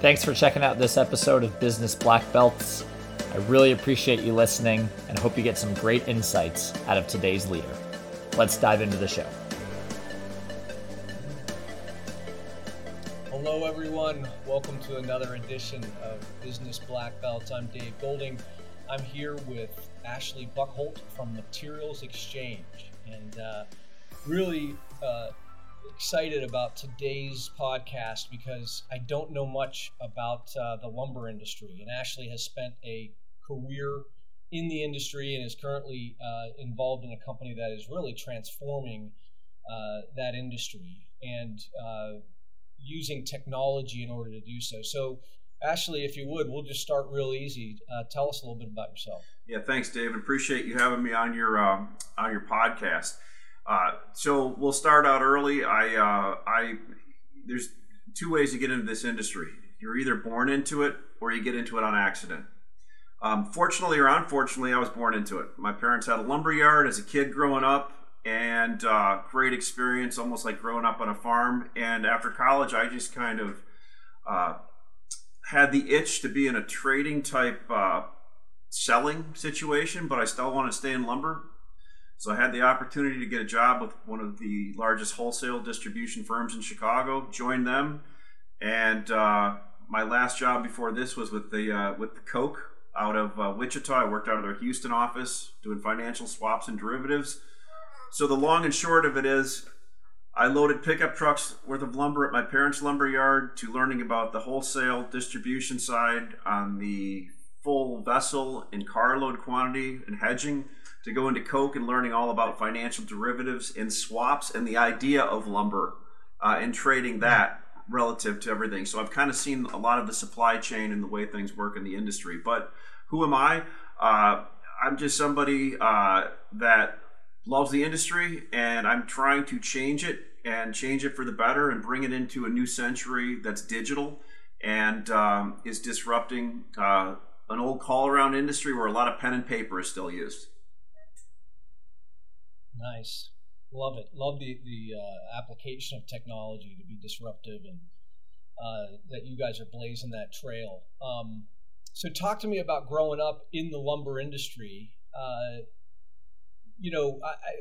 Thanks for checking out this episode of Business Black Belts. I really appreciate you listening and hope you get some great insights out of today's leader. Let's dive into the show. Hello, everyone. Welcome to another edition of Business Black Belts. I'm Dave Golding. I'm here with Ashley Boeckholt from MaterialsXchange, and uh, really uh, excited about today's podcast because I don't know much about uh, the lumber industry, and Ashley has spent a career in the industry and is currently uh, involved in a company that is really transforming uh, that industry and uh, using technology in order to do so. So, Ashley, if you would, we'll just start real easy. Uh, tell us a little bit about yourself. Yeah, thanks, Dave. Appreciate you having me on your um, on your podcast. Uh, so we'll start out early. I, uh, I, there's two ways to get into this industry. You're either born into it or you get into it on accident. Um, fortunately or unfortunately, I was born into it. My parents had a lumber yard as a kid growing up, and uh, great experience, almost like growing up on a farm. And after college, I just kind of uh, had the itch to be in a trading type uh, selling situation, but I still want to stay in lumber. So I had the opportunity to get a job with one of the largest wholesale distribution firms in Chicago. Joined them, and uh, my last job before this was with the uh, with the Koch out of uh, Wichita. I worked out of their Houston office doing financial swaps and derivatives. So the long and short of it is, I loaded pickup trucks worth of lumber at my parents' lumber yard to learning about the wholesale distribution side on the full vessel and carload quantity and hedging to go into Koch and learning all about financial derivatives and swaps and the idea of lumber uh, and trading that relative to everything. So I've kind of seen a lot of the supply chain and the way things work in the industry. But who am I? Uh, I'm just somebody uh, that loves the industry and I'm trying to change it and change it for the better and bring it into a new century that's digital and um, is disrupting uh, an old call around industry where a lot of pen and paper is still used. Nice. Love it. Love the the uh, application of technology to be disruptive and uh, that you guys are blazing that trail. Um, so, talk to me about growing up in the lumber industry. Uh, you know, I, I,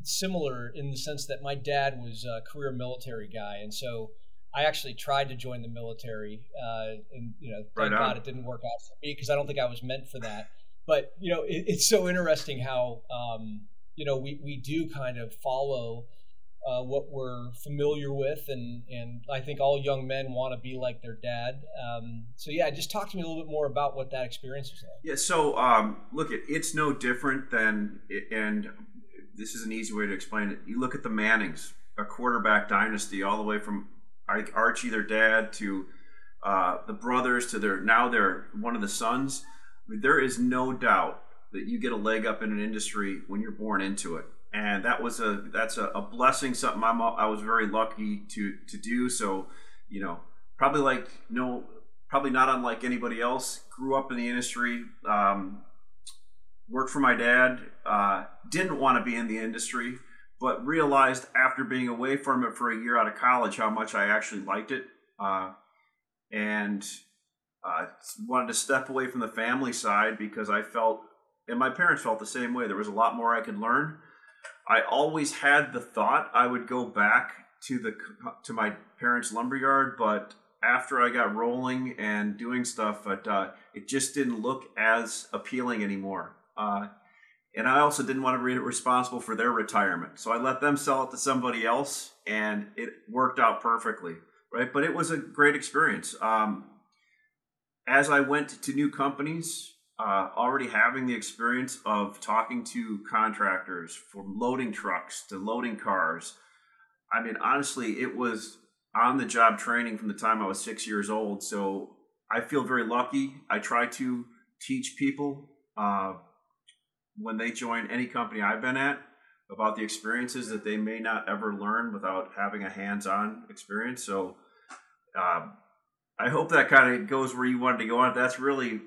it's similar in the sense that my dad was a career military guy, and so I actually tried to join the military, uh, and you know, thank right God it didn't work out for me because I don't think I was meant for that. But you know, it, it's so interesting how um, you know we, we do kind of follow uh, what we're familiar with, and and I think all young men want to be like their dad. Um, so yeah, just talk to me a little bit more about what that experience was like. Yeah, so um, look, it, it's no different than, and this is an easy way to explain it. You look at the Mannings, a quarterback dynasty, all the way from Archie, their dad, to uh, the brothers, to their now they're one of the sons. I mean, there is no doubt that you get a leg up in an industry when you're born into it. And that was a that's a, a blessing something I'm, i was very lucky to to do. So you know probably like no probably not unlike anybody else. Grew up in the industry um, worked for my dad uh, didn't want to be in the industry but realized after being away from it for a year out of college how much i actually liked it. Uh, and uh, wanted to step away from the family side because i felt and my parents felt the same way there was a lot more i could learn I always had the thought I would go back to the to my parents' lumberyard, but after I got rolling and doing stuff, but uh, it just didn't look as appealing anymore. Uh, and I also didn't want to be responsible for their retirement, so I let them sell it to somebody else, and it worked out perfectly, right? But it was a great experience. Um, as I went to new companies, uh, already having the experience of talking to contractors from loading trucks to loading cars. I mean, honestly, it was on the job training from the time I was six years old. So I feel very lucky. I try to teach people uh, when they join any company I've been at about the experiences that they may not ever learn without having a hands on experience. So uh, I hope that kind of goes where you wanted to go on. That's really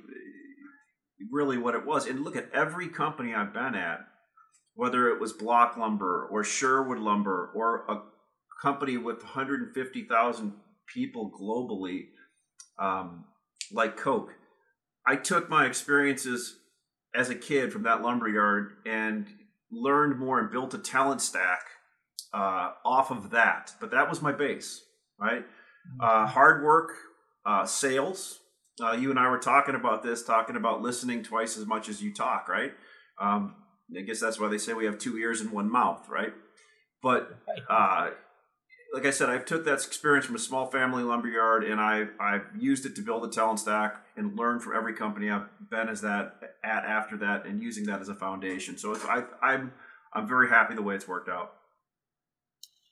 really what it was. And look at every company I've been at, whether it was Block Lumber or Sherwood Lumber or a company with 150,000 people globally, um, like Koch. I took my experiences as a kid from that lumber yard and learned more and built a talent stack uh, off of that. But that was my base, right? Uh, hard work, uh, sales. Uh, you and I were talking about this, talking about listening twice as much as you talk, right? Um, I guess that's why they say we have two ears and one mouth, right? But uh, like I said, I've took that experience from a small family lumberyard and I I've used it to build a talent stack and learn from every company I've been as that at after that and using that as a foundation. So I, I'm I'm very happy the way it's worked out.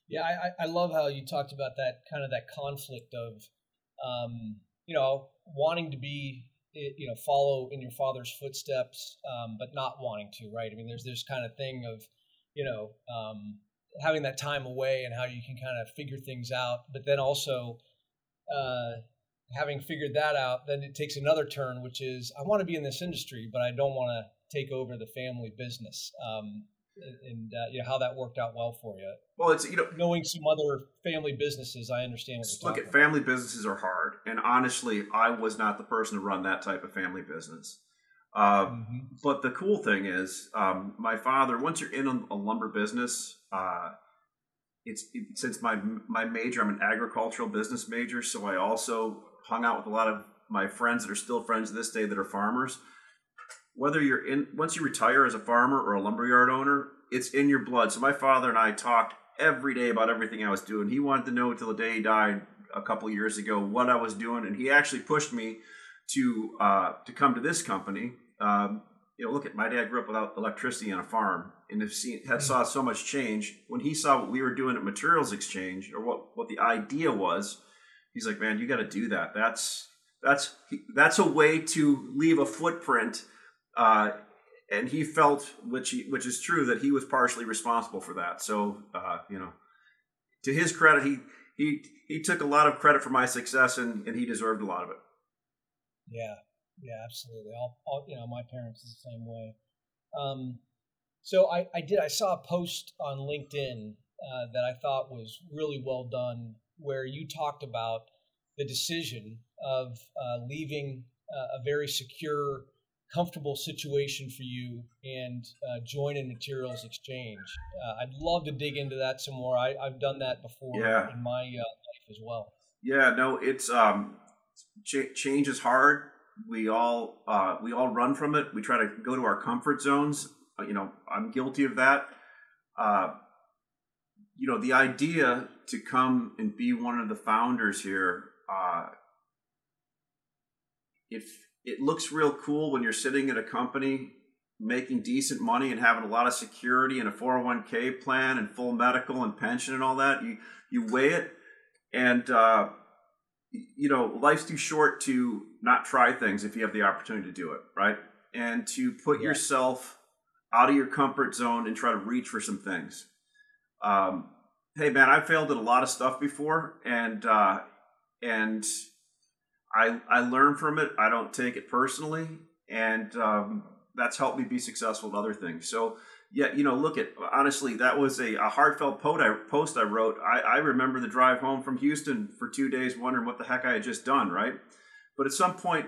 Yeah, I, I love how you talked about that kind of that conflict of, um, you know, wanting to be, you know, follow in your father's footsteps, um, but not wanting to, right? I mean, there's this kind of thing of, you know, um, having that time away and how you can kind of figure things out, but then also uh, having figured that out, then it takes another turn, which is I want to be in this industry, but I don't want to take over the family business. Um, and uh, you know how that worked out well for you. Well, it's you know knowing some other family businesses, I understand. look at family businesses are hard, and honestly, I was not the person to run that type of family business. Uh, mm-hmm. But the cool thing is, um, my father. Once you're in a, a lumber business, uh, it's it, since my my major, I'm an agricultural business major, so I also hung out with a lot of my friends that are still friends to this day that are farmers. Whether you're in once you retire as a farmer or a lumberyard owner, it's in your blood. So my father and I talked every day about everything I was doing. He wanted to know until the day he died a couple years ago what I was doing, and he actually pushed me to uh, to come to this company. Um, you know, look at my dad grew up without electricity on a farm, and have seen had saw so much change. When he saw what we were doing at MaterialsXchange, or what what the idea was, he's like, "Man, you got to do that. That's that's that's a way to leave a footprint." Uh, and he felt, which he, which is true, that he was partially responsible for that. So, uh, you know, to his credit, he he he took a lot of credit for my success, and, and he deserved a lot of it. Yeah, yeah, absolutely. All, all you know, my parents is the same way. Um, so I, I did. I saw a post on LinkedIn uh, that I thought was really well done, where you talked about the decision of uh, leaving uh, a very secure, comfortable situation for you and uh, joining MaterialsXchange. Uh, I'd love to dig into that some more. I, have done that before yeah. in my uh, life as well. Yeah, no, it's um, ch- change is hard we all uh, we all run from it. We try to go to our comfort zones. Uh, you know, I'm guilty of that. Uh, you know, the idea to come and be one of the founders here, uh, if it looks real cool when you're sitting at a company making decent money and having a lot of security and a 401k plan and full medical and pension and all that, you you weigh it and uh, you know, life's too short to not try things if you have the opportunity to do it, right? And to put yeah. yourself out of your comfort zone and try to reach for some things. Um, hey, man, I failed at a lot of stuff before, and uh, and I I learn from it. I don't take it personally, and um, that's helped me be successful at other things. So yeah, you know, look at honestly, that was a, a heartfelt I, post I wrote. I, I remember the drive home from Houston for two days, wondering what the heck I had just done, right? But at some point,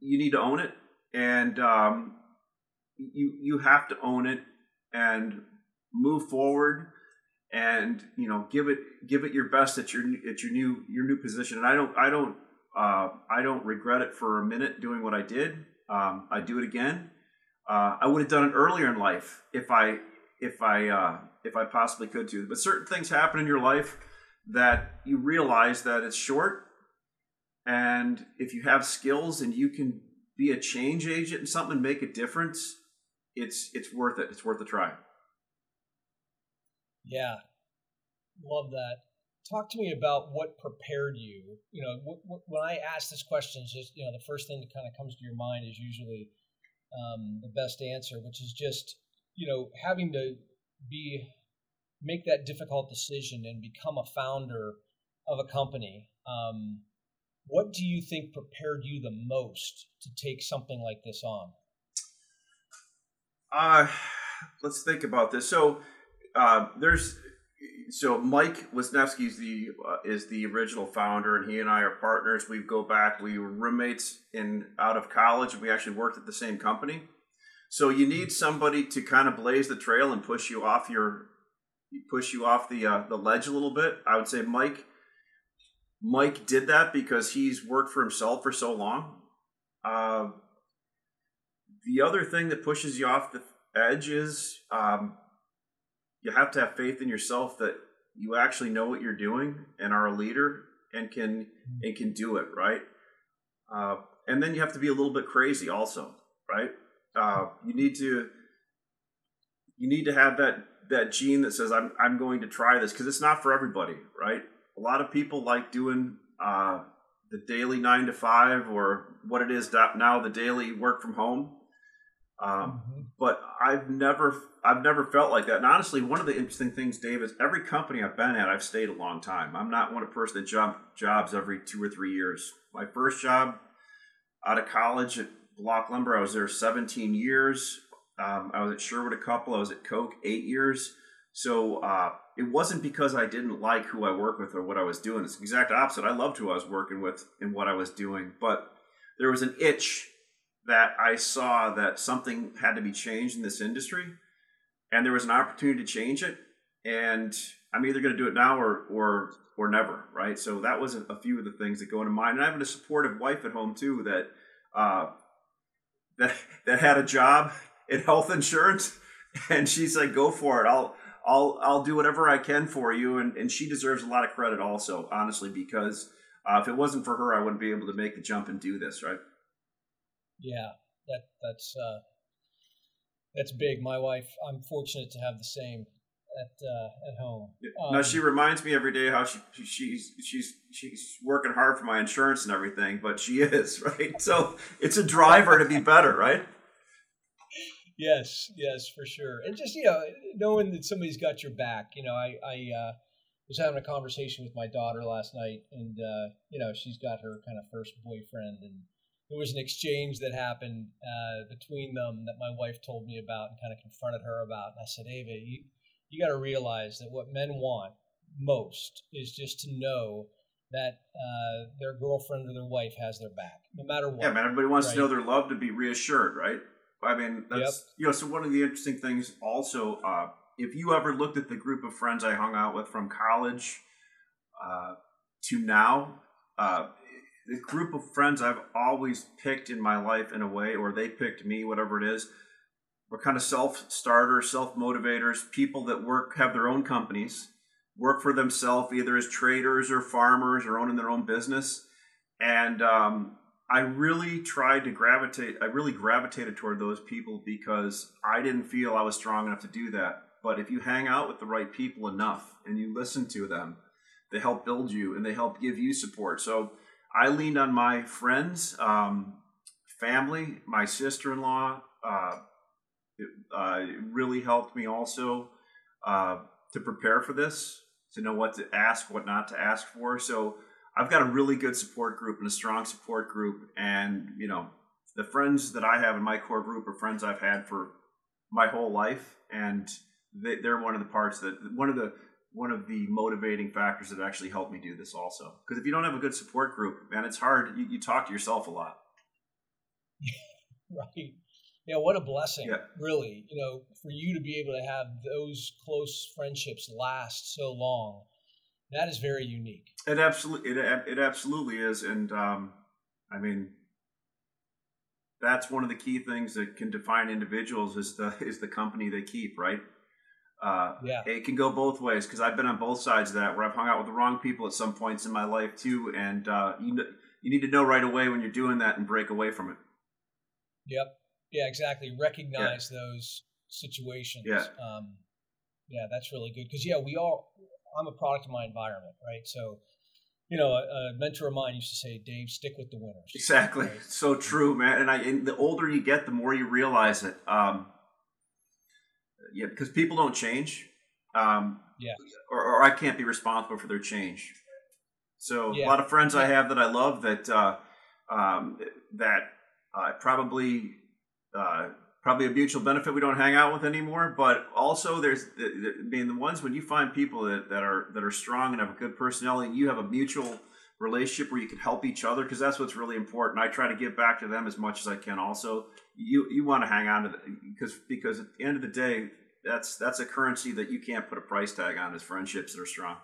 you need to own it, and um, you you have to own it and move forward, and you know, give it give it your best at your at your new your new position. And I don't I don't uh, I don't regret it for a minute doing what I did. Um, I do it again uh, I would have done it earlier in life if I if I uh, if I possibly could to. But certain things happen in your life that you realize that it's short, and if you have skills and you can be a change agent and something and make a difference, it's it's worth it. It's worth a try. Yeah, love that. Talk to me about what prepared you. You know, when I ask this question, is just you know the first thing that kind of comes to your mind is usually um, the best answer, which is just you know having to be make that difficult decision and become a founder of a company. Um, what do you think prepared you the most to take something like this on? Uh, let's think about this. So uh, there's so Mike Wisniewski is the uh, is the original founder, and he and I are partners. We go back. We were roommates in out of college. And we actually worked at the same company. So you need somebody to kind of blaze the trail and push you off your push you off the uh, the ledge a little bit. I would say Mike Mike did that because he's worked for himself for so long. Uh, the other thing that pushes you off the edge is um, you have to have faith in yourself that you actually know what you're doing and are a leader and can and can do it right. Uh, and then you have to be a little bit crazy also, right? Uh, you need to you need to have that that gene that says I'm I'm going to try this because it's not for everybody, right? A lot of people like doing uh, the daily nine to five or what it is now the daily work from home. Um, mm-hmm. But I've never I've never felt like that. And honestly, one of the interesting things, Dave, is every company I've been at, I've stayed a long time. I'm not one of person that jump jobs every two or three years. My first job out of college at Block Lumber, I was there 17 years. Um, I was at Sherwood a couple. I was at Koch eight years. So uh, it wasn't because I didn't like who I work with or what I was doing. It's the exact opposite. I loved who I was working with and what I was doing. But there was an itch that I saw that something had to be changed in this industry, and there was an opportunity to change it. And I'm either going to do it now or or or never, right? So that was a, few of the things that go into mind. And I have a supportive wife at home too that uh, that that had a job in health insurance, and she's like, "Go for it! I'll I'll I'll do whatever I can for you." And and she deserves a lot of credit also, honestly, because uh, if it wasn't for her, I wouldn't be able to make the jump and do this, right? Yeah, that that's uh, that's big. My wife, I'm fortunate to have the same at uh, at home. Um, now she reminds me every day how she she's she's she's working hard for my insurance and everything, but she is right. So it's a driver to be better, right? Yes, yes, for sure. And just you know, knowing that somebody's got your back. You know, I I uh, was having a conversation with my daughter last night, and uh, you know, she's got her kind of first boyfriend, and there was an exchange that happened uh, between them that my wife told me about and kind of confronted her about. And I said, Ava, you, you got to realize that what men want most is just to know that uh, their girlfriend or their wife has their back, no matter what. Yeah, man. Everybody wants right? to know they're loved to be reassured, right? I mean, that's yep. you know. So one of the interesting things, also, uh, if you ever looked at the group of friends I hung out with from college uh, to now, uh, the group of friends I've always picked in my life in a way, or they picked me, whatever it is. We're kind of self starters, self motivators, people that work, have their own companies, work for themselves, either as traders or farmers or owning their own business. And um, I really tried to gravitate, I really gravitated toward those people because I didn't feel I was strong enough to do that. But if you hang out with the right people enough and you listen to them, they help build you and they help give you support. So, I leaned on my friends, um, family, my sister in law. Uh, it, uh, really helped me also uh, to prepare for this, to know what to ask, what not to ask for. So I've got a really good support group and a strong support group. And, you know, the friends that I have in my core group are friends I've had for my whole life. And they, they're one of the parts that, one of the, one of the motivating factors that actually helped me do this also. Because if you don't have a good support group, man, it's hard. You, you talk to yourself a lot. right. Yeah, what a blessing, yeah. really. You know, for you to be able to have those close friendships last so long, that is very unique. It absolutely, it, it absolutely is, and um, I mean, that's one of the key things that can define individuals is the is the company they keep, right? Uh, yeah. It can go both ways because I've been on both sides of that where I've hung out with the wrong people at some points in my life too, and uh, you you need to know right away when you're doing that and break away from it. Yep. Yeah. Exactly. Recognize yeah. those situations. Yeah. Um, yeah, that's really good because yeah, we all. I'm a product of my environment, right? So you know, a, a, mentor of mine used to say, "Dave, stick with the winners." Exactly, right? so true, man. And I, and the older you get, the more you realize it. Um, yeah, because people don't change. Um, yeah. Or, or, I can't be responsible for their change. So yeah. a lot of friends I have that I love that uh, um, that uh, probably uh, probably a mutual benefit we don't hang out with anymore. But also, there's I mean the ones when you find people that, that are that are strong and have a good personality, and you have a mutual relationship where you can help each other because that's what's really important. I try to give back to them as much as I can. Also, you you want to hang on to because because at the end of the day, that's that's a currency that you can't put a price tag on. Is friendships that are strong.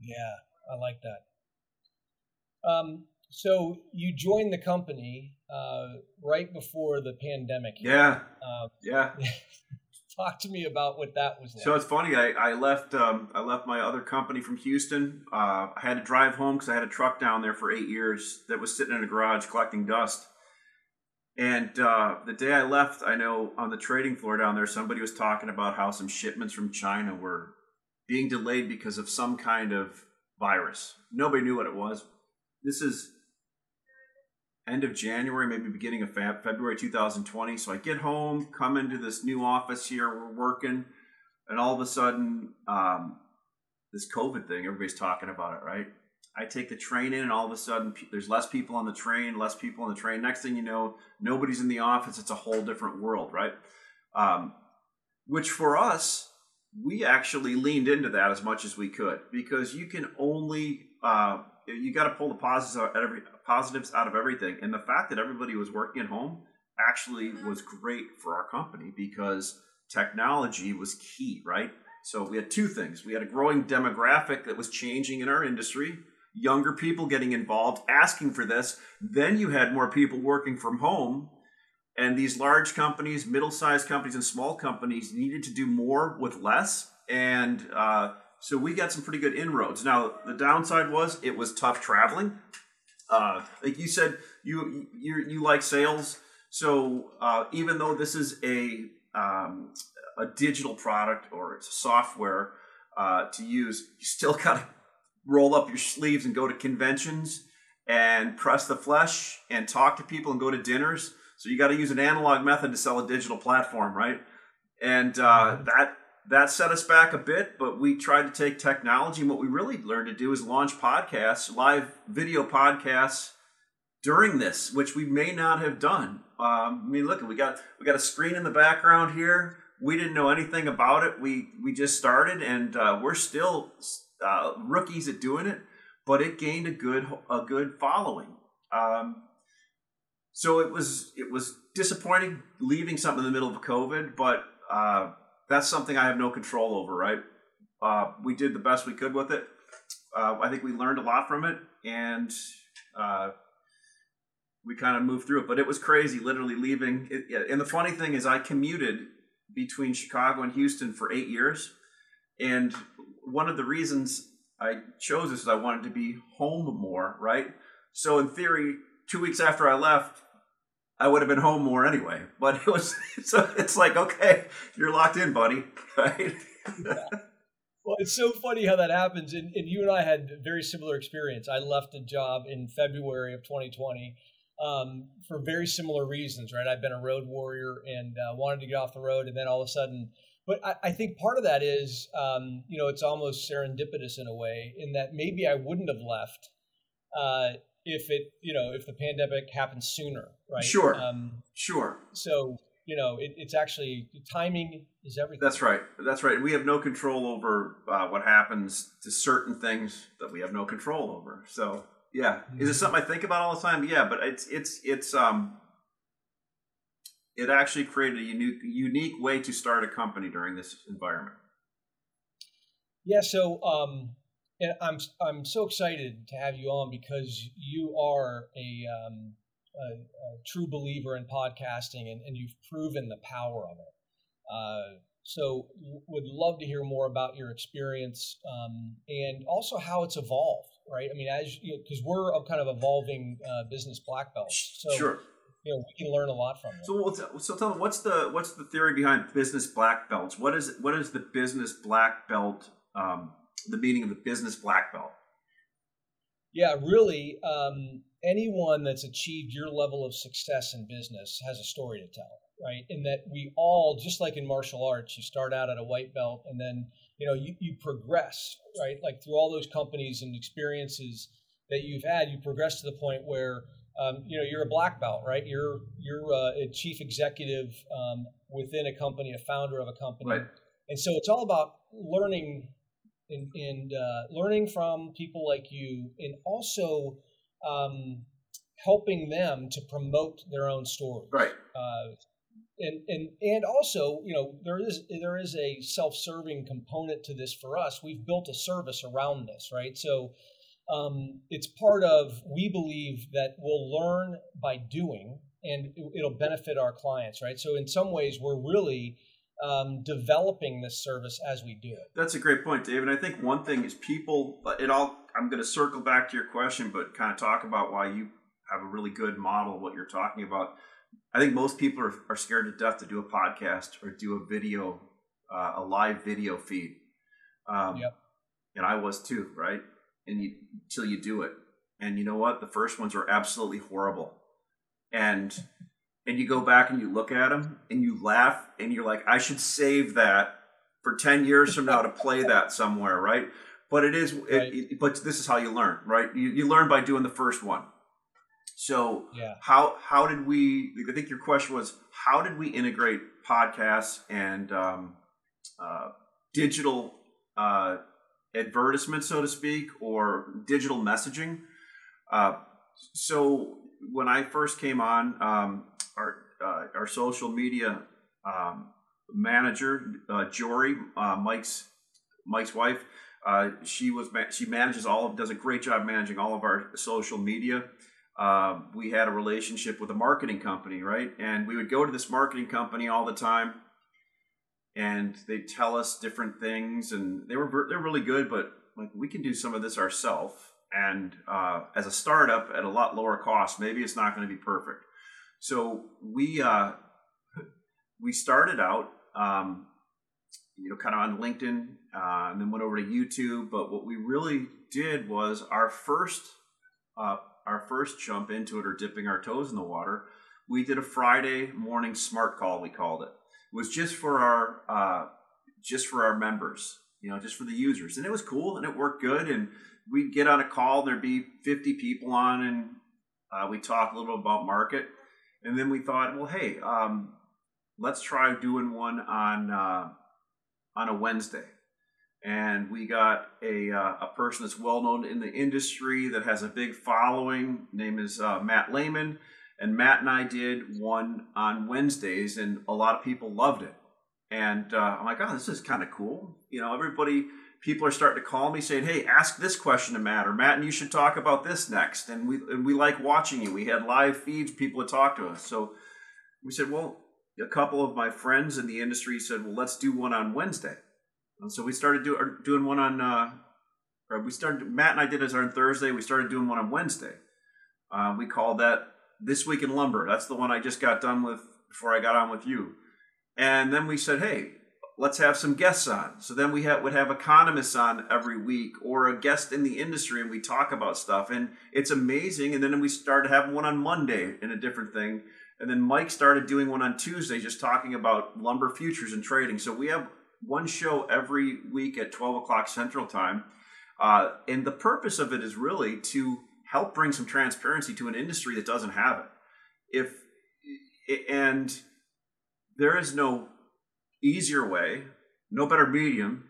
Yeah, I like that. Um, so you joined the company uh, right before the pandemic. Yeah. Uh, yeah. talk to me about what that was like. So it's funny. I, I left. Um, I left my other company from Houston. Uh, I had to drive home because I had a truck down there for eight years that was sitting in a garage collecting dust. And uh, the day I left, I know on the trading floor down there, somebody was talking about how some shipments from China were being delayed because of some kind of virus. Nobody knew what it was. This is end of January, maybe beginning of February 2020. So I get home, come into this new office here, we're working, and all of a sudden, um, this COVID thing, everybody's talking about it, right? I take the train in, and all of a sudden, there's less people on the train, less people on the train. Next thing you know, nobody's in the office. It's a whole different world, right? Um, which for us, we actually leaned into that as much as we could because you can only uh, you got to pull the positives out, every, positives out of everything. And the fact that everybody was working at home actually was great for our company because technology was key, right? So we had two things. We had a growing demographic that was changing in our industry, younger people getting involved, asking for this. Then you had more people working from home. And these large companies, middle sized companies, and small companies needed to do more with less. And uh, so we got some pretty good inroads. Now the downside was it was tough traveling. Uh, like you said, you you you like sales. So uh, even though this is a um, a digital product or it's software uh, to use, you still got to roll up your sleeves and go to conventions and press the flesh and talk to people and go to dinners. So you got to use an analog method to sell a digital platform, right? And uh, that that set us back a bit, but we tried to take technology and what we really learned to do is launch podcasts, live video podcasts during this, which we may not have done. Um, I mean, look, we got we got a screen in the background here. We didn't know anything about it. We we just started, and uh, we're still uh, rookies at doing it. But it gained a good a good following. Um, so it was it was disappointing leaving something in the middle of COVID, but uh, that's something I have no control over, right? Uh, we did the best we could with it. Uh, I think we learned a lot from it, and uh, we kind of moved through it. But it was crazy, literally leaving. It, and the funny thing is, I commuted between Chicago and Houston for eight years, and one of the reasons I chose this is I wanted to be home more, right? So in theory, two weeks after I left, I would have been home more anyway. But it was so it's like okay, you're locked in, buddy. Right? Well, it's so funny how that happens, and, and you and I had a very similar experience. I left a job in February of 2020 um, for very similar reasons, right? I've been a road warrior and uh, wanted to get off the road, and then all of a sudden, but I, I think part of that is, um, you know, it's almost serendipitous in a way, in that maybe I wouldn't have left uh, if it you know if the pandemic happened sooner right? Sure. Um, sure. so you know it, it's actually timing is everything. That's right. That's right. We have no control over uh, what happens to certain things that we have no control over. So yeah. Mm-hmm. is it mm-hmm. something i think about all the time? Yeah but it's it's it's um it actually created a unique unique way to start a company during this environment yeah so um and I'm I'm so excited to have you on because you are a, um, a, a true believer in podcasting, and, and, you've proven the power of it. Uh, so, would love to hear more about your experience um, and also how it's evolved. Right? I mean, as because you know, we're a kind of evolving uh, business black belts. So, sure. You know, we can learn a lot from it. So, so tell me, what's the what's the theory behind business black belts? What is what is the business black belt? Um, the meaning of the business black belt? Yeah, really, um, anyone that's achieved your level of success in business has a story to tell, right? In that we all, just like in martial arts, you start out at a white belt and then you know you, you progress, right? Like through all those companies and experiences that you've had, you progress to the point where um, you know, you're a black belt, right? You're you're uh, a chief executive um, within a company, a founder of a company, Right. and so it's all about learning and, and uh, learning from people like you, and also um, helping them to promote their own story, Right. Uh, and, and and also, you know, there is there is a self-serving component to this for us. We've built a service around this, right? So um, it's part of we believe that we'll learn by doing, and it- it'll benefit our clients, right? So in some ways, we're really um, developing this service as we do it. That's a great point, David. I think one thing is people. It all. I'm going to circle back to your question, but kind of talk about why you have a really good model of what you're talking about. I think most people are, are scared to death to do a podcast or do a video, uh, a live video feed. Um, Yep. And I was too, right? And you until you do it, and you know what? The first ones are absolutely horrible, and and you go back and you look at them and you laugh and you're like, I should save that for 10 years from now to play that somewhere, right? But it is, it- it- but this is how you learn, right? You, you learn by doing the first one. So Yeah. how how did we? I think your question was how did we integrate podcasts and um, uh, digital uh, advertisements, so to speak, or digital messaging? Uh, so when I first came on, um, our uh, our social media um, manager, uh, Jory, uh, Mike's Mike's wife, uh, she was she manages all of does a great job managing all of our social media. Um, we had a relationship with a marketing company, right? And we would go to this marketing company all the time, and they'd tell us different things, and they were they're really good, but like we can do some of this ourselves. And uh, as a startup at a lot lower cost, maybe it's not going to be perfect. So we uh, we started out, um, you know, kind of on LinkedIn, uh, and then went over to YouTube. But what we really did was our first uh, our first jump into it or dipping our toes in the water. We did a Friday morning smart call. We called it. Was just for our uh, just for our members, you know, just for the users, and it was cool and it worked good. And we'd get on a call, there'd be 50 people on, and uh, we talk a little bit about market. And then we thought, well, hey, um, let's try doing one on uh, on a Wednesday. And we got a uh, a person that's well known in the industry that has a big following. Name is uh, Matt Lehman, and Matt and I did one on Wednesdays, and a lot of people loved it. And uh, I'm like, oh, this is kind of cool. You know, everybody, people are starting to call me saying, hey, ask this question to Matt, or Matt, and you should talk about this next. And we and we like watching you. We had live feeds, people would talk to us. So we said, well, a couple of my friends in the industry said, well, let's do one on Wednesday. And so we started do, doing one on, uh, we started, Matt and I did it on Thursday. We started doing one on Wednesday. Uh, we called that This Week in Lumber. That's the one I just got done with before I got on with you. And then we said, hey, let's have some guests on. So then we ha- would have economists on every week or a guest in the industry and we talk about stuff. And it's amazing. And then we started having one on Monday in a different thing. And then Mike started doing one on Tuesday, just talking about lumber futures and trading. So we have one show every week at 12 o'clock Central Time. Uh, and the purpose of it is really to help bring some transparency to an industry that doesn't have it. If and there is no easier way, no better medium,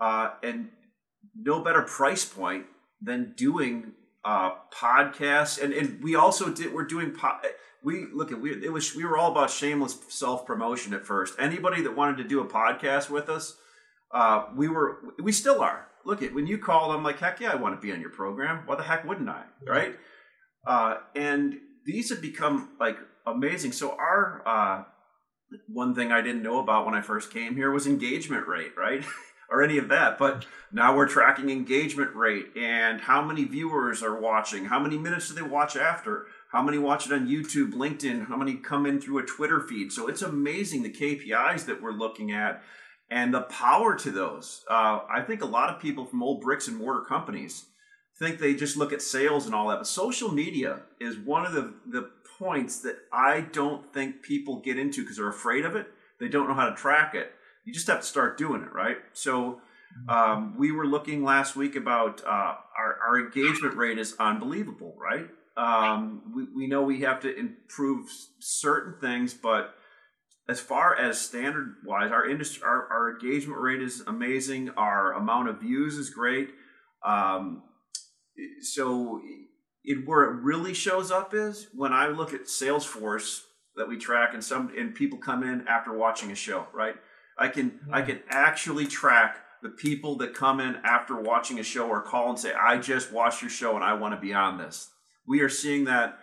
uh, and no better price point than doing uh, podcasts. And and we also did we're doing po- we look at we it was we were all about shameless self promotion at first. Anybody that wanted to do a podcast with us, uh, we were we still are. Look at when you called, I'm like, heck yeah, I want to be on your program. Why the heck wouldn't I? Right? Uh, and these have become like amazing. So our uh, one thing I didn't know about when I first came here was engagement rate, right? or any of that. But now we're tracking engagement rate and how many viewers are watching, how many minutes do they watch after, how many watch it on YouTube, LinkedIn, how many come in through a Twitter feed. So it's amazing the KPIs that we're looking at and the power to those. Uh, I think a lot of people from old bricks and mortar companies think they just look at sales and all that. But social media is one of the, the points that I don't think people get into because they're afraid of it. They don't know how to track it. You just have to start doing it, right? So um, we were looking last week about uh, our, our engagement rate is unbelievable, right? Um, we, we know we have to improve certain things, but as far as standard wise, our industry, our, our engagement rate is amazing. Our amount of views is great. Um, so it, where it really shows up is when I look at Salesforce that we track, and some and people come in after watching a show, right? I can mm-hmm. I can actually track the people that come in after watching a show or call and say, "I just watched your show and I want to be on this." We are seeing that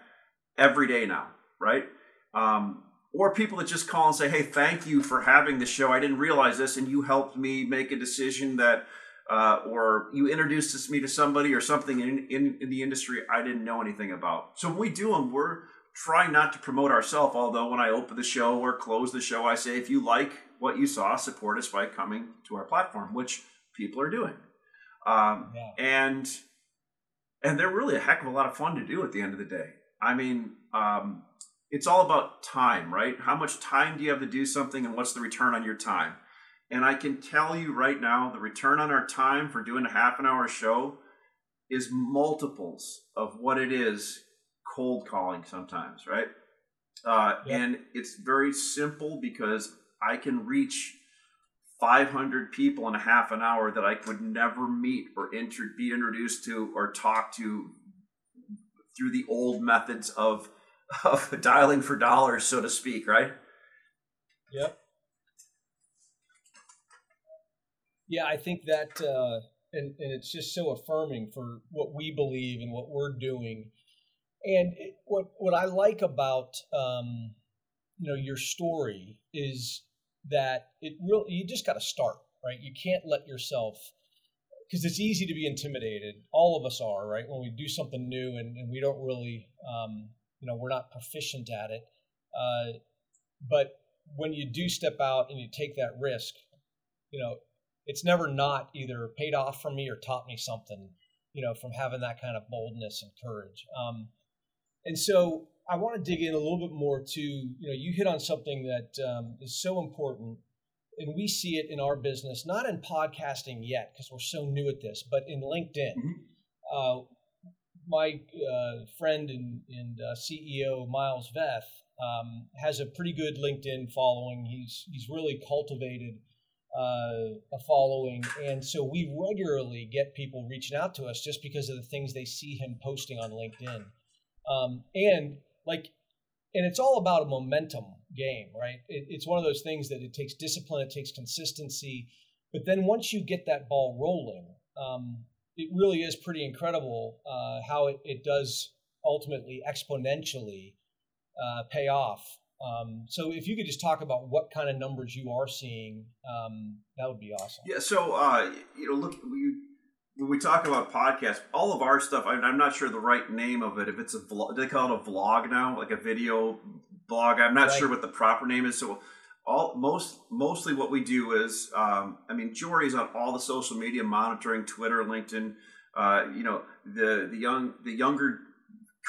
every day now, right? Um, or people that just call and say, "Hey, thank you for having the show. I didn't realize this, and you helped me make a decision that." uh, or you introduced me to somebody or something in, in, in, the industry I didn't know anything about. So when we do them, we're trying not to promote ourselves. Although when I open the show or close the show, I say, if you like what you saw, support us by coming to our platform, which people are doing. Um, yeah. And and they're really a heck of a lot of fun to do at the end of the day. I mean, um, it's all about time, right? How much time do you have to do something, and what's the return on your time? And I can tell you right now, the return on our time for doing a half an hour show is multiples of what it is cold calling sometimes, right? Uh. And it's very simple because I can reach 500 people in a half an hour that I could never meet or inter- be introduced to or talk to through the old methods of, of dialing for dollars, so to speak, right? Yep. Yeah, I think that, uh, and, and it's just so affirming for what we believe and what we're doing. And it, what what I like about um, you know your story is that it really you just got to start right. You can't let yourself because it's easy to be intimidated. All of us are right when we do something new and, and we don't really um, you know we're not proficient at it. Uh, but when you do step out and you take that risk, you know it's never not either paid off for me or taught me something, you know, from having that kind of boldness and courage. Um, and so I want to dig in a little bit more to, you know, you hit on something that um, is so important, and we see it in our business, not in podcasting yet because we're so new at this, but in LinkedIn. Mm-hmm. Uh, my uh, friend and, and uh, CEO Miles Veth um, has a pretty good LinkedIn following. He's he's really cultivated uh, a following, and so we regularly get people reaching out to us just because of the things they see him posting on LinkedIn, um, and like, and it's all about a momentum game, right? It, it's one of those things that it takes discipline, it takes consistency, but then once you get that ball rolling, um, it really is pretty incredible uh, how it, it does ultimately exponentially uh, pay off um, so if you could just talk about what kind of numbers you are seeing, um, that would be awesome. Yeah. So uh, you know, look, we, when we talk about podcasts, all of our stuff, I, am not sure the right name of it. If it's a vlog, they call it a vlog now, like a video blog. I'm not right. sure what the proper name is. So all most mostly what we do is, um, I mean, Jory's on all the social media, monitoring Twitter, LinkedIn. Uh, you know, the the young the younger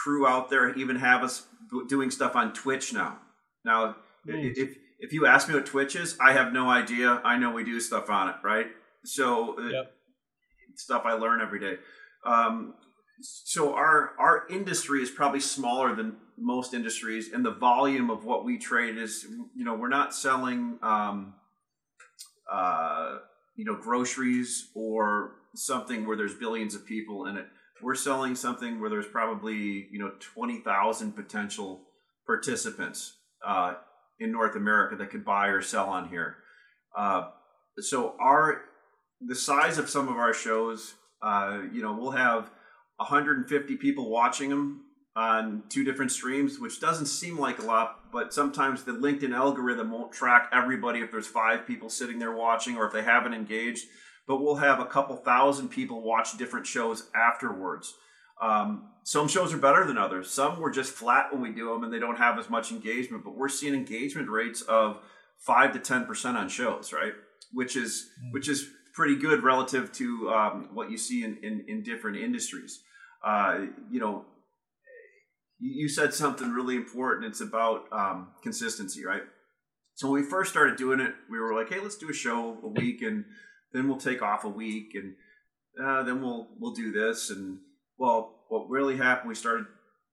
crew out there even have us doing stuff on Twitch now. Now, mm. if if you ask me what Twitch is, I have no idea. I know we do stuff on it, right? So, uh, yep. stuff I learn every day. Um, so our our industry is probably smaller than most industries, and the volume of what we trade is, you know, we're not selling, um, uh, you know, groceries or something where there's billions of people in it. We're selling something where there's probably you know twenty thousand potential participants uh, in North America that could buy or sell on here. Uh, so our the size of some of our shows, uh, you know, we'll have 150 people watching them on two different streams, which doesn't seem like a lot, but sometimes the LinkedIn algorithm won't track everybody if there's five people sitting there watching or if they haven't engaged. But we'll have a couple thousand people watch different shows afterwards. Um, some shows are better than others. Some were just flat when we do them and they don't have as much engagement, but we're seeing engagement rates of five to ten percent on shows, right? Which is mm. which is pretty good relative to um, what you see in, in, in different industries. Uh, you know, you said something really important. It's about um, consistency, right? So when we first started doing it, we were like, "Hey, let's do a show a week, and then we'll take off a week, and uh, then we'll we'll do this." And well, what really happened, we started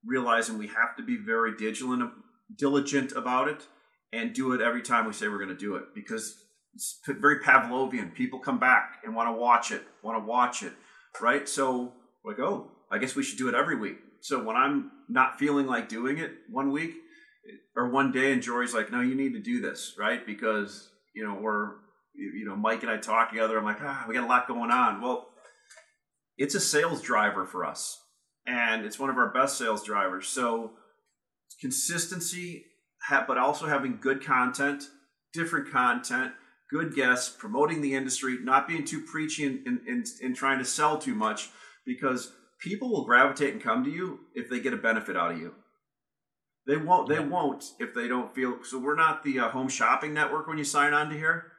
realizing we have to be very diligent, diligent about it and do it every time we say we're going to do it because it's very Pavlovian. People come back and want to watch it, want to watch it, right? So, like, oh, I guess we should do it every week. So when I'm not feeling like doing it one week or one day, and Jory's like, no, you need to do this, right? Because you know we're you know Mike and I talk together. I'm like, ah, we got a lot going on. Well, it's a sales driver for us, and it's one of our best sales drivers. So consistency, but also having good content, different content, good guests, promoting the industry, not being too preachy and, and, and, and trying to sell too much because people will gravitate and come to you if they get a benefit out of you. They won't. They won't if they don't feel. So we're not the uh, home shopping network when you sign on to here.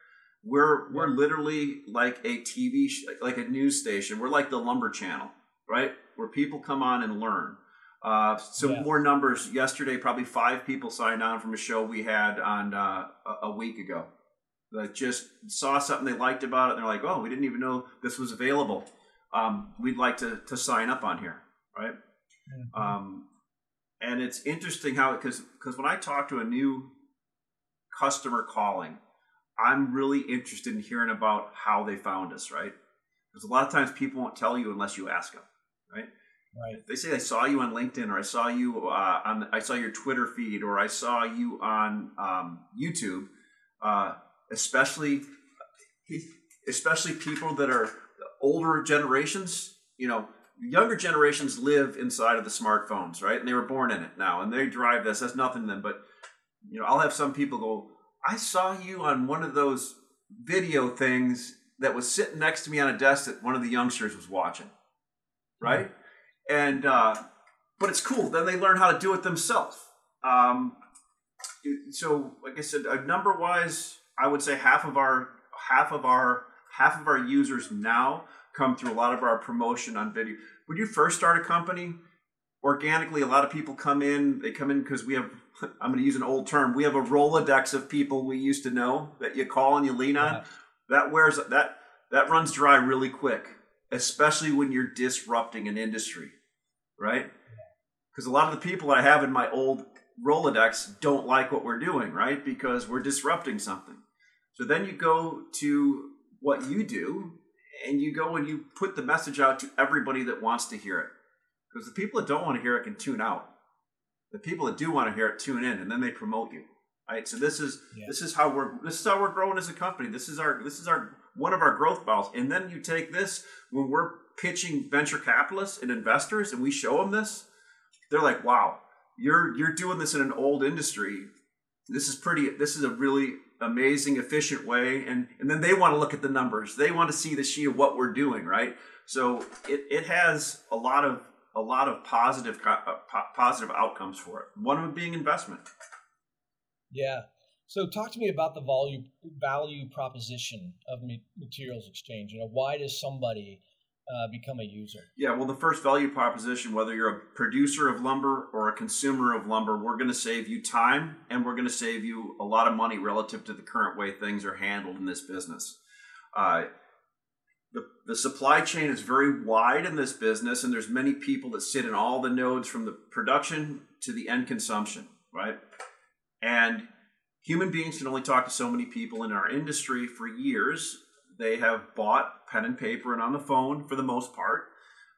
We're we're literally like a TV sh- like a news station. We're like the Lumber Channel, right? Where people come on and learn. Uh, some yeah. more numbers yesterday. Probably five people signed on from a show we had on uh, a week ago. That just saw something they liked about it. and They're like, "Oh, we didn't even know this was available." Um, we'd like to, to sign up on here, right? Mm-hmm. Um, and it's interesting how because because when I talk to a new customer calling, I'm really interested in hearing about how they found us, right? Because a lot of times people won't tell you unless you ask them, right? Right. If they say I saw you on LinkedIn, or I saw you uh, on, I saw your Twitter feed, or I saw you on um, YouTube. Uh, especially, especially people that are older generations, you know, younger generations live inside of the smartphones, right? And they were born in it now, and they drive this. That's nothing to them. But you know, I'll have some people go, "I saw you on one of those video things that was sitting next to me on a desk that one of the youngsters was watching." Right? And uh, but it's cool. Then they learn how to do it themselves. Um, so, like I said, number wise, I would say half of our half of our half of our users now come through a lot of our promotion on video. When you first start a company, organically, a lot of people come in. They come in because we have, I'm going to use an old term, we have a Rolodex of people we used to know that you call and you lean on. Yeah. That wears, that, that runs dry really quick, especially when you're disrupting an industry, right? Because a lot of the people I have in my old Rolodex don't like what we're doing, right? Because we're disrupting something. So then you go to what you do and you go and you put the message out to everybody that wants to hear it. Because the people that don't want to hear it can tune out. The people that do want to hear it tune in and then they promote you. Right? So this is yeah. this is how we're this is how we're growing as a company. This is our this is our one of our growth balls. And then you take this when we're pitching venture capitalists and investors and we show them this, they're like, "Wow, you're you're doing this in an old industry. This is pretty this is a really amazing, efficient way. And, and then they want to look at the numbers. They want to see the sheet of what we're doing, right? So it, it has a lot of a lot of positive uh, positive outcomes for it. One of them being investment. Yeah. So talk to me about the value value proposition of MaterialsXchange. You know, why does somebody uh, become a user? Yeah, well, the first value proposition, whether you're a producer of lumber or a consumer of lumber, we're going to save you time and we're going to save you a lot of money relative to the current way things are handled in this business. Uh, the, the supply chain is very wide in this business, and there's many people that sit in all the nodes from the production to the end consumption, right? And human beings can only talk to so many people in our industry for years they have bought pen and paper and on the phone for the most part.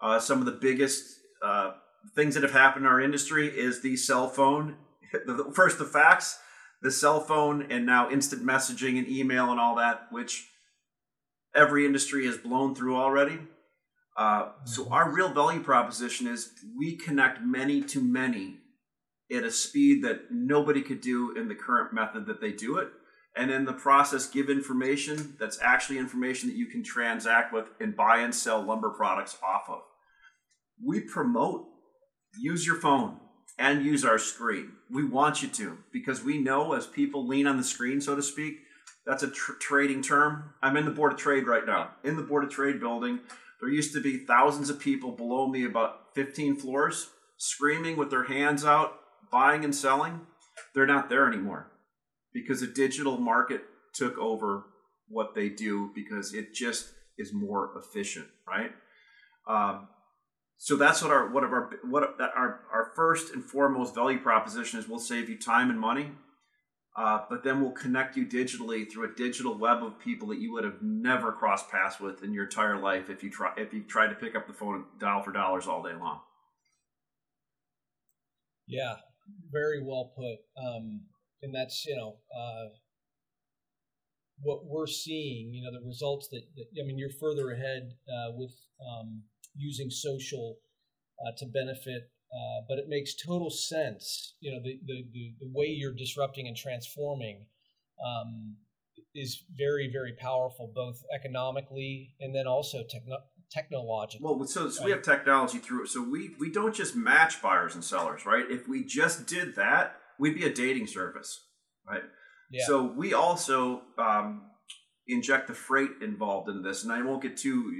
Uh, some of the biggest uh, things that have happened in our industry is the cell phone. First, the fax, the cell phone, and now instant messaging and email and all that, which every industry has blown through already. Uh, so mm-hmm. our real value proposition is we connect many to many at a speed that nobody could do in the current method that they do it and in the process give information that's actually information that you can transact with and buy and sell lumber products off of. We promote use your phone and use our screen. We want you to because we know as people lean on the screen, so to speak, that's a tr- trading term. I'm in the Board of Trade right now. In the Board of Trade building, there used to be thousands of people below me, about 15 floors, screaming with their hands out, buying and selling. They're not there anymore because the digital market took over what they do because it just is more efficient, right? Um, so that's what our what of our what our our first and foremost value proposition is we'll save you time and money, uh, but then we'll connect you digitally through a digital web of people that you would have never crossed paths with in your entire life if you try if you tried to pick up the phone and dial for dollars all day long. Yeah, very well put. Um, and that's you know uh, what we're seeing. You know the results that, that I mean, you're further ahead uh, with um, using social uh, to benefit. Uh, but it makes total sense. You know the, the, the, the way you're disrupting and transforming um, is very very powerful, both economically and then also techno- technologically. Well, so, so we have technology through it. So we we don't just match buyers and sellers, right? If we just did that, we'd be a dating service, right? Yeah. So we also um, inject the freight involved in this, and I won't get too.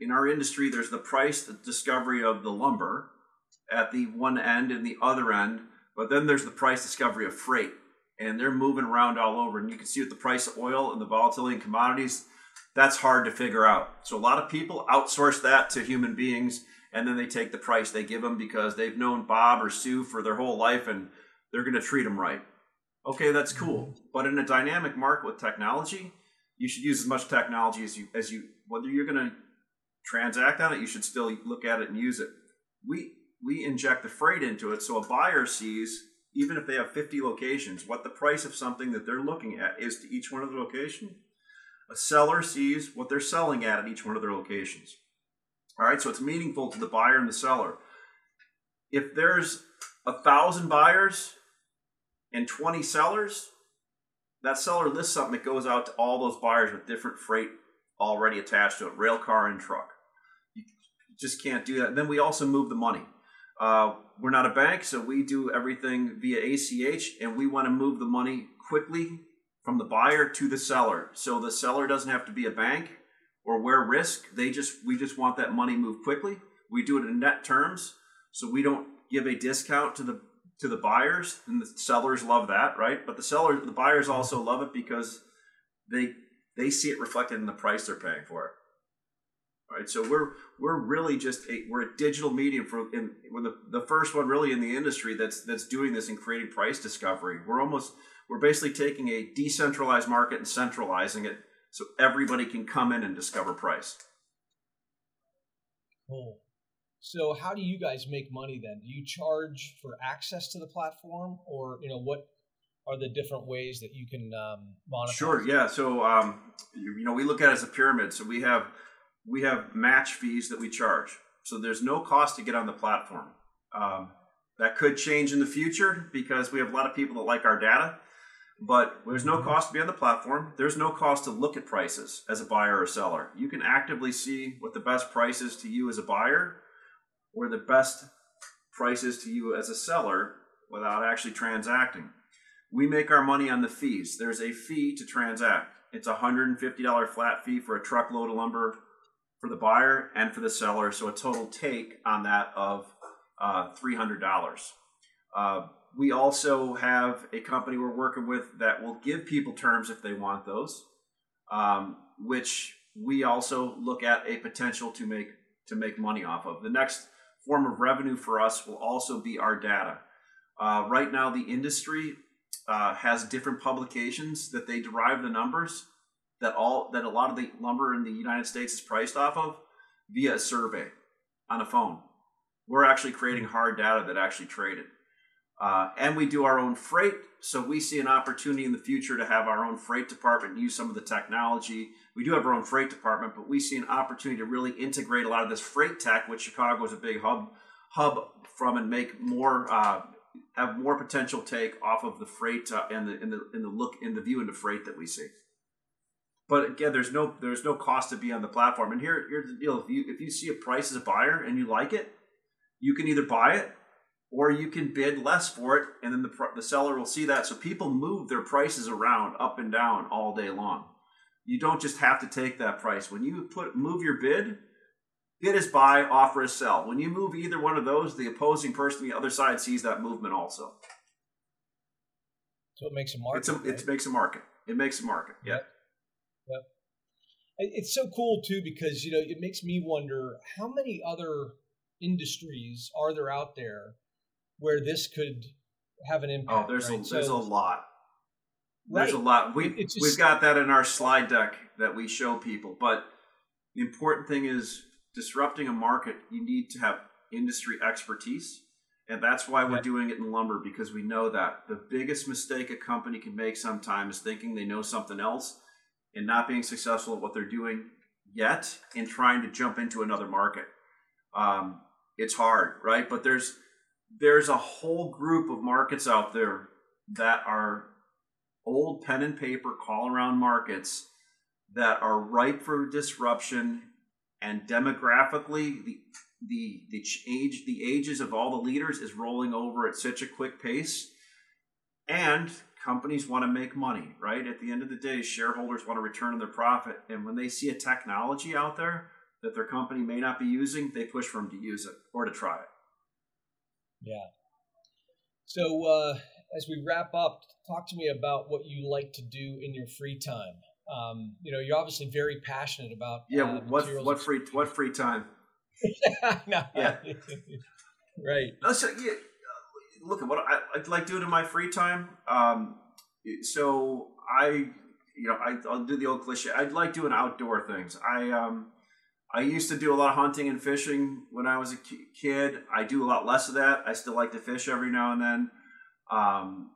In our industry, there's the price, the discovery of the lumber at the one end and the other end, but then there's the price discovery of freight, and they're moving around all over, and you can see with the price of oil and the volatility in commodities that's hard to figure out. So a lot of people outsource that to human beings and then they take the price they give them because they've known Bob or Sue for their whole life and they're going to treat them right. Okay, that's cool. Mm-hmm. But in a dynamic market with technology, you should use as much technology as you as you whether you're going to transact on it, you should still look at it and use it. We we inject the freight into it so a buyer sees even if they have 50 locations what the price of something that they're looking at is to each one of the locations a seller sees what they're selling at at each one of their locations. All right, so it's meaningful to the buyer and the seller. If there's a thousand buyers and 20 sellers, that seller lists something that goes out to all those buyers with different freight already attached to it, rail car and truck. You just can't do that. And then we also move the money. Uh, we're not a bank, so we do everything via ACH, and we want to move the money quickly from the buyer to the seller. So the seller doesn't have to be a bank or wear risk. They just we just want that money moved quickly. We do it in net terms, so we don't give a discount to the to the buyers, and the sellers love that, right? But the seller, the buyers mm-hmm. also love it because they they see it reflected in the price they're paying for it. Right, so we're we're really just a we're a digital medium for in, we're the, the first one really in the industry that's that's doing this and creating price discovery. We're almost we're basically taking a decentralized market and centralizing it so everybody can come in and discover price. Cool. So how do you guys make money then? Do you charge for access to the platform, or you know what are the different ways that you can um, monetize? Sure. Yeah. So um, you know we look at it as a pyramid. So we have we have match fees that we charge. So there's no cost to get on the platform. Um, that could change in the future because we have a lot of people that like our data. But there's no mm-hmm. cost to be on the platform. There's no cost to look at prices as a buyer or seller. You can actively see what the best price is to you as a buyer or the best price is to you as a seller without actually transacting. We make our money on the fees. There's a fee to transact. It's a $150 flat fee for a truckload of lumber for the buyer and for the seller. So a total take on that of uh, $300. Uh, we also have a company we're working with that will give people terms if they want those, um, which we also look at a potential to make to make money off of. The next form of revenue for us will also be our data. Uh, right now, the industry uh, has different publications that they derive the numbers that all that a lot of the lumber in the United States is priced off of via a survey on a phone. We're actually creating hard data that actually trade it. Uh, and we do our own freight. So we see an opportunity in the future to have our own freight department use some of the technology. We do have our own freight department, but we see an opportunity to really integrate a lot of this freight tech, which Chicago is a big hub hub from, and make more uh, have more potential take off of the freight uh, and the in the in the look in the view into freight that we see. But again, there's no there's no cost to be on the platform. And here here's the deal: if you if you see a price as a buyer and you like it, you can either buy it or you can bid less for it and then the, the seller will see that. So people move their prices around up and down all day long. You don't just have to take that price. When you put move your bid bid is buy offer is sell. When you move either one of those the opposing person on the other side sees that movement also. So it makes a market it's a, right? it makes a market. It makes a market yeah. Yep. It's so cool too because you know it makes me wonder how many other industries are there out there where this could have an impact. Oh, there's right? a there's so, a lot. There's a lot. We just- we've got that in our slide deck that we show people. But the important thing is disrupting a market. You need to have industry expertise, and that's why we're doing it in lumber because we know that the biggest mistake a company can make sometimes is thinking they know something else and not being successful at what they're doing yet and trying to jump into another market. Um, it's hard, right? But there's there's a whole group of markets out there that are old pen and paper call around markets that are ripe for disruption and demographically the the the age the ages of all the leaders is rolling over at such a quick pace. And companies want to make money right? At the end of the day shareholders want to return on their profit. And when they see a technology out there that their company may not be using they push for them to use it or to try it Yeah. So uh, as we wrap up, talk to me about what you like to do in your free time. Um, you know, you're obviously very passionate about yeah uh, what what free what free time no. Yeah. right. No, so, yeah, look at what I, I like doing in my free time. Um, so I, you know, I, I'll do the old cliche. I like doing outdoor things. I, um, I used to do a lot of hunting and fishing when I was a kid. I do a lot less of that. I still like to fish every now and then. Um,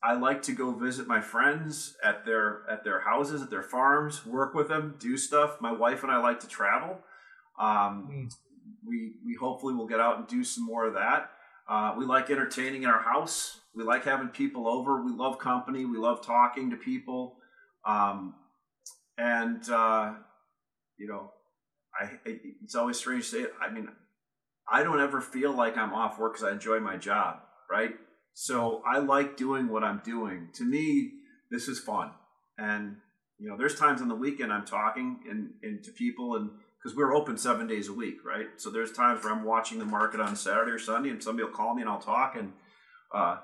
I like to go visit my friends at their at their houses, at their farms, work with them, do stuff. My wife and I like to travel. Um, Mm. we we hopefully will get out and do some more of that. Uh, we like entertaining in our house. We like having people over. We love company. We love talking to people. Um, and uh, you know, I it's always strange to say it. I mean, I don't ever feel like I'm off work because I enjoy my job, right? So I like doing what I'm doing. To me, this is fun. And you know, there's times on the weekend I'm talking and, and to people and because we're open seven days a week, right? So there's times where I'm watching the market on Saturday or Sunday, and somebody will call me and I'll talk, and uh,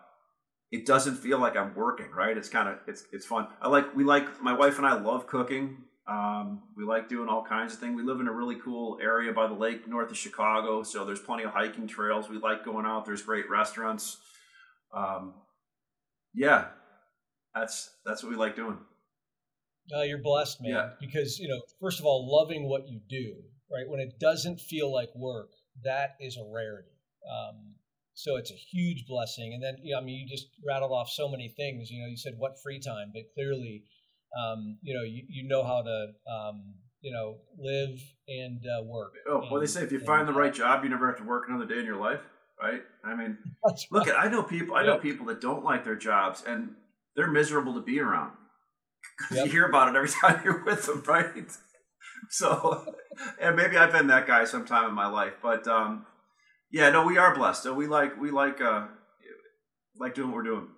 it doesn't feel like I'm working, right? It's kind of it's it's fun. I like we like my wife and I love cooking. Um, we like doing all kinds of things. We live in a really cool area by the lake north of Chicago, so there's plenty of hiking trails. We like going out. There's great restaurants. Um, yeah, that's that's what we like doing. No, you're blessed, man. Yeah. Because you know, first of all, loving what you do, right? When it doesn't feel like work, that is a rarity. Um, so it's a huge blessing. And then, you know, I mean, you just rattled off so many things. You know, you said what free time, but clearly, um, you know, you, you know how to, um, you know, live and uh, work. Oh, well, they say if you and, find the uh, right job, you never have to work another day in your life, right? I mean, look at I know people. I know Yep. people that don't like their jobs, and they're miserable to be around. Yep. You hear about it every time you're with them, right? So, and maybe I've been that guy sometime in my life, but um, yeah, no, we are blessed. So we like we like uh, like doing what we're doing.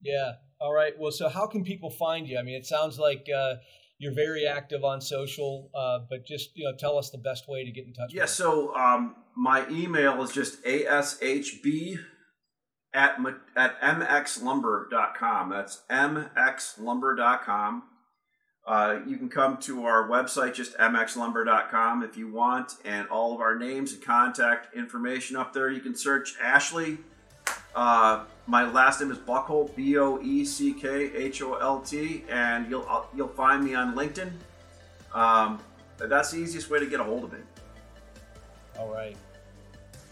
Yeah. All right. Well, so how can people find you? I mean, it sounds like uh, you're very active on social, uh, but just you know, tell us the best way to get in touch. Yeah, with you. so um, my email is just ashb at, at mxlumber.com. That's mxlumber.com. Uh, you can come to our website, just mxlumber.com, if you want, and all of our names and contact information up there. You can search Ashley. Uh, my last name is Boeckholt, B O E C K H O L T, and you'll uh, you'll find me on LinkedIn. Um, that's the easiest way to get a hold of me. All right.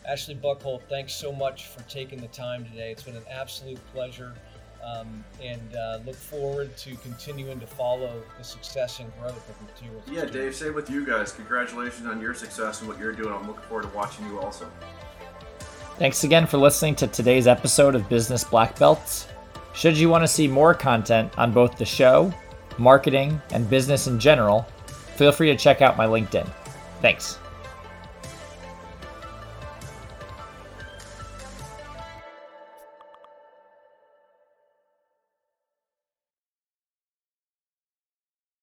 Ashley Boeckholt, thanks so much for taking the time today. It's been an absolute pleasure. Um, and uh, look forward to continuing to follow the success and growth of Materials. Yeah. Dave, same with you guys. Congratulations on your success and what you're doing. I'm looking forward to watching you also. Thanks again for listening to today's episode of Business Black Belts. Should you want to see more content on both the show, marketing, and business in general, feel free to check out my LinkedIn. Thanks.